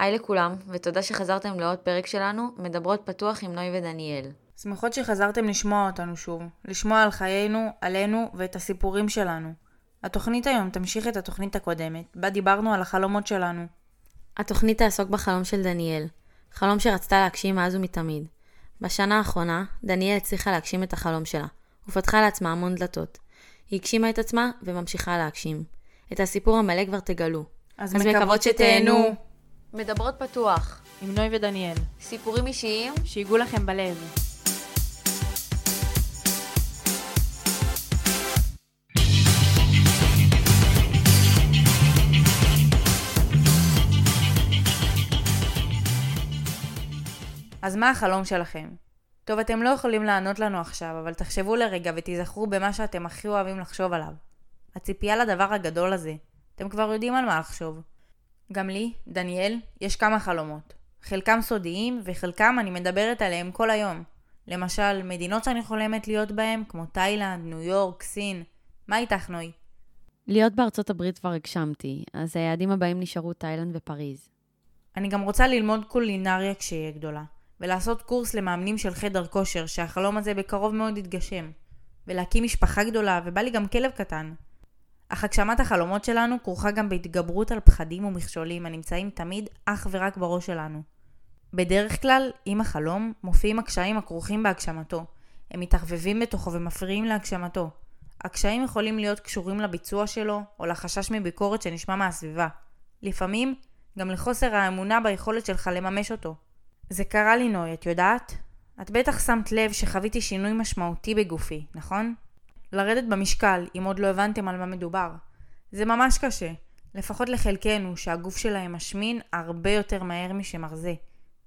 היי לכולם, ותודה שחזרתם לעוד פרק שלנו, מדברות פתוח עם נוי ודניאל. שמחות שחזרתם לשמוע אותנו שוב, לשמוע על חיינו, עלינו ואת הסיפורים שלנו. התוכנית היום תמשיך את התוכנית הקודמת, בה דיברנו על החלומות שלנו. התוכנית תעסוק בחלום של דניאל, חלום שרצתה להגשים מאז ומתמיד. בשנה האחרונה, דניאל הצליחה להגשים את החלום שלה, ופתחה לעצמה המון דלתות. היא הגשימה את עצמה וממשיכה להגשים. את הסיפור המלא כבר תגלו. אז, אז מקוות שתהנו. מדברות פתוח, עם נוי ודניאל. סיפורים אישיים שיגעו לכם בלב. אז מה החלום שלכם? טוב, אתם לא יכולים לענות לנו עכשיו, אבל תחשבו לרגע ותיזכרו במה שאתם הכי אוהבים לחשוב עליו. הציפייה לדבר הגדול הזה. אתם כבר יודעים על מה לחשוב. גם לי, דניאל, יש כמה חלומות. חלקם סודיים, וחלקם אני מדברת עליהם כל היום. למשל, מדינות שאני חולמת להיות בהן, כמו תאילנד, ניו יורק, סין. מה איתך, נוי? להיות בארצות הברית כבר הגשמתי, אז היעדים הבאים נשארו תאילנד ופריז. אני גם רוצה ללמוד קולינריה כשאהיה גדולה. ולעשות קורס למאמנים של חדר כושר, שהחלום הזה בקרוב מאוד יתגשם. ולהקים משפחה גדולה, ובא לי גם כלב קטן. אך הגשמת החלומות שלנו כרוכה גם בהתגברות על פחדים ומכשולים הנמצאים תמיד אך ורק בראש שלנו. בדרך כלל, עם החלום, מופיעים הקשיים הכרוכים בהגשמתו. הם מתערבבים בתוכו ומפריעים להגשמתו. הקשיים יכולים להיות קשורים לביצוע שלו, או לחשש מביקורת שנשמע מהסביבה. לפעמים, גם לחוסר האמונה ביכולת שלך לממש אותו. זה קרה לי נוי, את יודעת? את בטח שמת לב שחוויתי שינוי משמעותי בגופי, נכון? לרדת במשקל, אם עוד לא הבנתם על מה מדובר. זה ממש קשה, לפחות לחלקנו, שהגוף שלהם משמין הרבה יותר מהר משמרזה.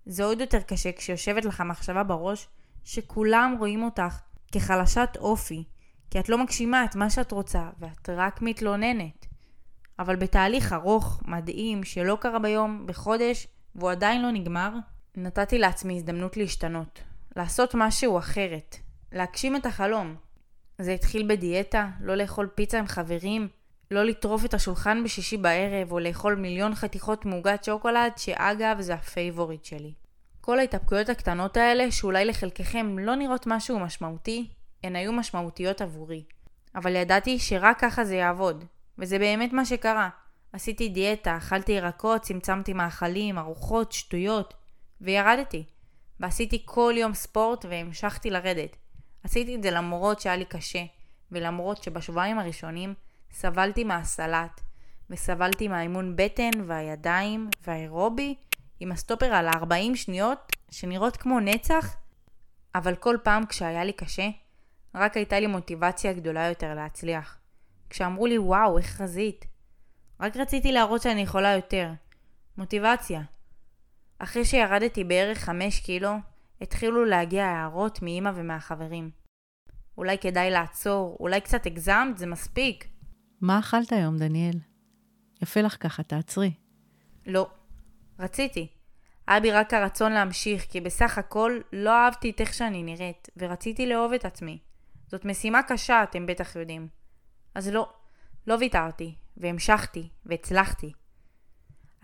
זה עוד יותר קשה כשיושבת לך מחשבה בראש שכולם רואים אותך כחלשת אופי, כי את לא מגשימה את מה שאת רוצה ואת רק מתלוננת. אבל בתהליך ארוך, מדהים, שלא קרה ביום, בחודש, והוא עדיין לא נגמר, נתתי לעצמי הזדמנות להשתנות, לעשות משהו אחרת, להגשים את החלום. זה התחיל בדיאטה, לא לאכול פיצה עם חברים, לא לטרוף את השולחן בשישי בערב, או לאכול מיליון חתיכות מעוגת שוקולד, שאגב זה ה favorite שלי. כל ההתאפקויות הקטנות האלה, שאולי לחלקכם לא נראות משהו משמעותי, הן היו משמעותיות עבורי. אבל ידעתי שרק ככה זה יעבוד, וזה באמת מה שקרה. עשיתי דיאטה, אכלתי ירקות, צמצמתי מאכלים, ארוחות, שטויות. וירדתי. ועשיתי כל יום ספורט והמשכתי לרדת. עשיתי את זה למרות שהיה לי קשה, ולמרות שבשבועיים הראשונים סבלתי מהסלט, וסבלתי מהאימון בטן והידיים והאירובי עם הסטופר על 40 שניות שנראות כמו נצח, אבל כל פעם כשהיה לי קשה, רק הייתה לי מוטיבציה גדולה יותר להצליח. כשאמרו לי וואו, איך חזית. רק רציתי להראות שאני יכולה יותר. מוטיבציה. אחרי שירדתי בערך חמש קילו, התחילו להגיע הערות מאימא ומהחברים. אולי כדאי לעצור, אולי קצת הגזמת, זה מספיק. מה אכלת היום, דניאל? יפה לך ככה, תעצרי. לא. רציתי. היה בי רק הרצון להמשיך, כי בסך הכל לא אהבתי את איך שאני נראית, ורציתי לאהוב את עצמי. זאת משימה קשה, אתם בטח יודעים. אז לא, לא ויתרתי, והמשכתי, והצלחתי.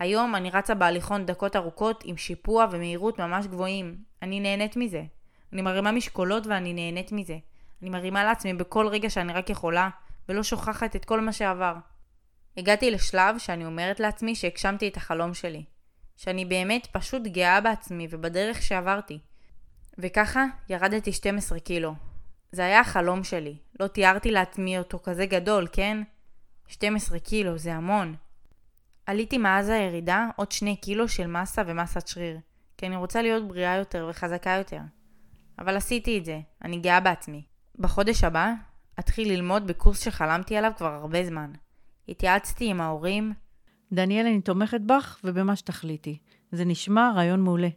היום אני רצה בהליכון דקות ארוכות עם שיפוע ומהירות ממש גבוהים. אני נהנית מזה. אני מרימה משקולות ואני נהנית מזה. אני מרימה לעצמי בכל רגע שאני רק יכולה, ולא שוכחת את כל מה שעבר. הגעתי לשלב שאני אומרת לעצמי שהגשמתי את החלום שלי. שאני באמת פשוט גאה בעצמי ובדרך שעברתי. וככה ירדתי 12 קילו. זה היה החלום שלי. לא תיארתי לעצמי אותו כזה גדול, כן? 12 קילו, זה המון. עליתי מאז הירידה עוד שני קילו של מסה ומסת שריר, כי אני רוצה להיות בריאה יותר וחזקה יותר. אבל עשיתי את זה, אני גאה בעצמי. בחודש הבא אתחיל ללמוד בקורס שחלמתי עליו כבר הרבה זמן. התייעצתי עם ההורים. דניאל, אני תומכת בך ובמה שתחליטי. זה נשמע רעיון מעולה.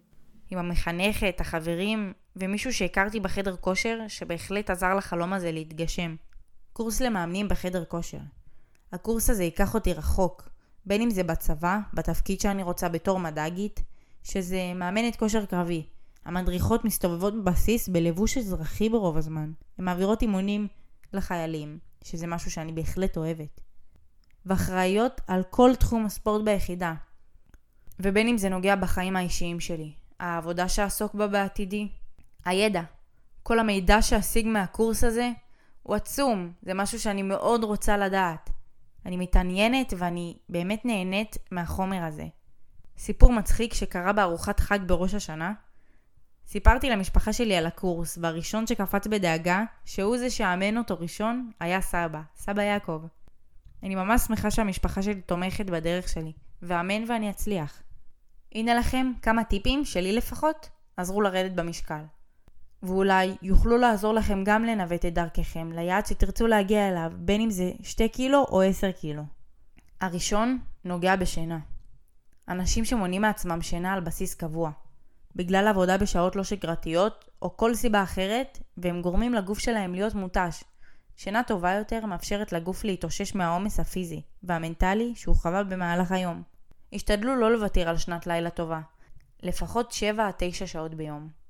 עם המחנכת, החברים, ומישהו שהכרתי בחדר כושר, שבהחלט עזר לחלום הזה להתגשם. קורס למאמנים בחדר כושר. הקורס הזה ייקח אותי רחוק, בין אם זה בצבא, בתפקיד שאני רוצה בתור מדאגית, שזה מאמנת כושר קרבי. המדריכות מסתובבות בבסיס בלבוש אזרחי ברוב הזמן. הן מעבירות אימונים לחיילים, שזה משהו שאני בהחלט אוהבת. ואחראיות על כל תחום הספורט ביחידה. ובין אם זה נוגע בחיים האישיים שלי, העבודה שאעסוק בה בעתידי, הידע, כל המידע שאשיג מהקורס הזה הוא עצום, זה משהו שאני מאוד רוצה לדעת. אני מתעניינת ואני באמת נהנית מהחומר הזה. סיפור מצחיק שקרה בארוחת חג בראש השנה. סיפרתי למשפחה שלי על הקורס, והראשון שקפץ בדאגה, שהוא זה שאמן אותו ראשון, היה סבא, סבא יעקב. אני ממש שמחה שהמשפחה שלי תומכת בדרך שלי, ואמן ואני אצליח. הנה לכם כמה טיפים, שלי לפחות, עזרו לרדת במשקל. ואולי יוכלו לעזור לכם גם לנווט את דרככם ליעד שתרצו להגיע אליו, בין אם זה 2 קילו או 10 קילו. הראשון נוגע בשינה. אנשים שמונים מעצמם שינה על בסיס קבוע, בגלל עבודה בשעות לא שגרתיות או כל סיבה אחרת, והם גורמים לגוף שלהם להיות מותש. שינה טובה יותר מאפשרת לגוף להתאושש מהעומס הפיזי והמנטלי שהוא חווה במהלך היום. השתדלו לא לוותר על שנת לילה טובה, לפחות 7 עד 9 שעות ביום.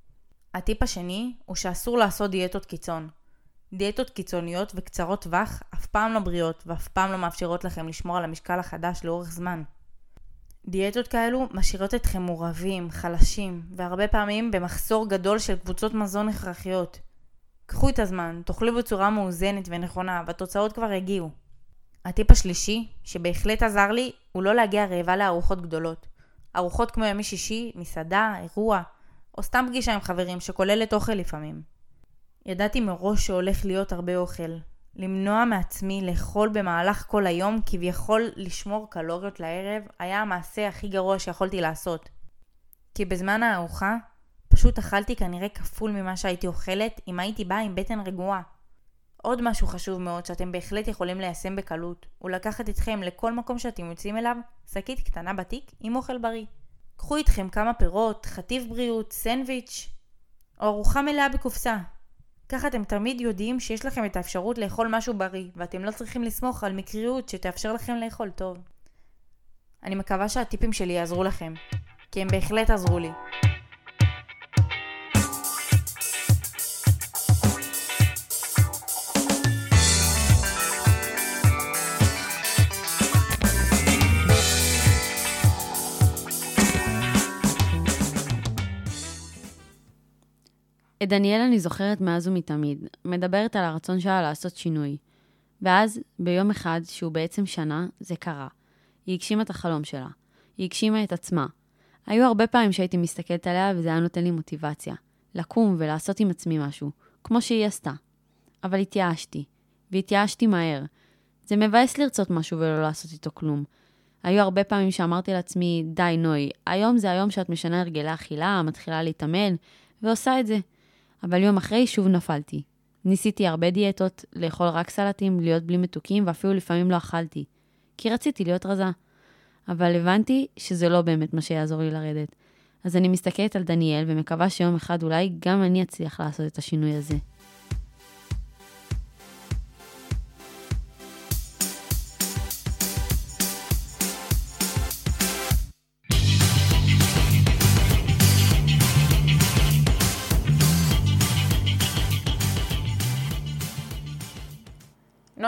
הטיפ השני הוא שאסור לעשות דיאטות קיצון. דיאטות קיצוניות וקצרות טווח אף פעם לא בריאות ואף פעם לא מאפשרות לכם לשמור על המשקל החדש לאורך זמן. דיאטות כאלו משאירות אתכם מורעבים, חלשים, והרבה פעמים במחסור גדול של קבוצות מזון הכרחיות. קחו את הזמן, תאכלו בצורה מאוזנת ונכונה, והתוצאות כבר יגיעו. הטיפ השלישי, שבהחלט עזר לי, הוא לא להגיע רעבה לארוחות גדולות. ארוחות כמו ימי שישי, מסעדה, אירוע, או סתם פגישה עם חברים שכוללת אוכל לפעמים. ידעתי מראש שהולך להיות הרבה אוכל. למנוע מעצמי לאכול במהלך כל היום, כביכול לשמור קלוריות לערב, היה המעשה הכי גרוע שיכולתי לעשות. כי בזמן הארוחה, פשוט אכלתי כנראה כפול ממה שהייתי אוכלת אם הייתי באה עם בטן רגועה. עוד משהו חשוב מאוד שאתם בהחלט יכולים ליישם בקלות, הוא לקחת אתכם לכל מקום שאתם יוצאים אליו, שקית קטנה בתיק עם אוכל בריא. קחו איתכם כמה פירות, חטיף בריאות, סנדוויץ', או ארוחה מלאה בקופסה. ככה אתם תמיד יודעים שיש לכם את האפשרות לאכול משהו בריא, ואתם לא צריכים לסמוך על מקריות שתאפשר לכם לאכול טוב. אני מקווה שהטיפים שלי יעזרו לכם, כי הם בהחלט עזרו לי. את דניאל אני זוכרת מאז ומתמיד, מדברת על הרצון שלה לעשות שינוי. ואז, ביום אחד, שהוא בעצם שנה, זה קרה. היא הגשימה את החלום שלה. היא הגשימה את עצמה. היו הרבה פעמים שהייתי מסתכלת עליה וזה היה נותן לי מוטיבציה. לקום ולעשות עם עצמי משהו, כמו שהיא עשתה. אבל התייאשתי, והתייאשתי מהר. זה מבאס לרצות משהו ולא לעשות איתו כלום. היו הרבה פעמים שאמרתי לעצמי, די נוי, היום זה היום שאת משנה הרגלי אכילה, מתחילה להתאמן, ועושה את זה. אבל יום אחרי שוב נפלתי. ניסיתי הרבה דיאטות, לאכול רק סלטים, להיות בלי מתוקים, ואפילו לפעמים לא אכלתי. כי רציתי להיות רזה. אבל הבנתי שזה לא באמת מה שיעזור לי לרדת. אז אני מסתכלת על דניאל ומקווה שיום אחד אולי גם אני אצליח לעשות את השינוי הזה.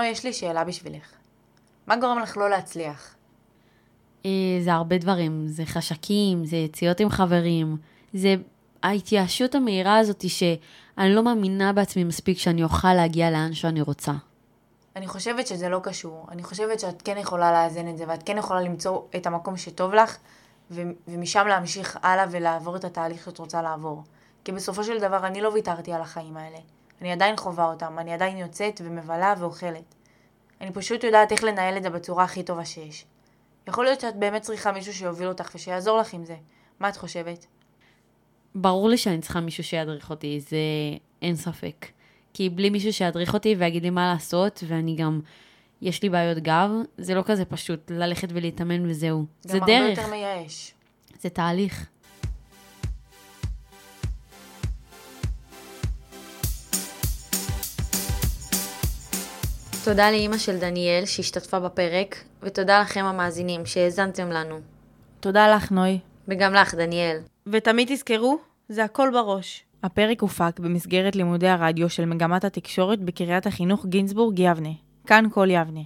נוי, יש לי שאלה בשבילך. מה גורם לך לא להצליח? אה, זה הרבה דברים, זה חשקים, זה יציאות עם חברים, זה ההתייאשות המהירה הזאת שאני לא מאמינה בעצמי מספיק שאני אוכל להגיע לאן שאני רוצה. אני חושבת שזה לא קשור. אני חושבת שאת כן יכולה לאזן את זה, ואת כן יכולה למצוא את המקום שטוב לך, ו- ומשם להמשיך הלאה ולעבור את התהליך שאת רוצה לעבור. כי בסופו של דבר אני לא ויתרתי על החיים האלה. אני עדיין חווה אותם, אני עדיין יוצאת ומבלה ואוכלת. אני פשוט יודעת איך לנהל את זה בצורה הכי טובה שיש. יכול להיות שאת באמת צריכה מישהו שיוביל אותך ושיעזור לך עם זה. מה את חושבת? ברור לי שאני צריכה מישהו שידריך אותי, זה אין ספק. כי בלי מישהו שידריך אותי ויגיד לי מה לעשות, ואני גם, יש לי בעיות גב, זה לא כזה פשוט ללכת ולהתאמן וזהו. זה דרך. גם הרבה יותר מייאש. זה תהליך. תודה לאימא של דניאל שהשתתפה בפרק, ותודה לכם המאזינים שהאזנתם לנו. תודה לך, נוי. וגם לך, דניאל. ותמיד תזכרו, זה הכל בראש. הפרק הופק במסגרת לימודי הרדיו של מגמת התקשורת בקריית החינוך גינזבורג יבנה. כאן כל יבנה.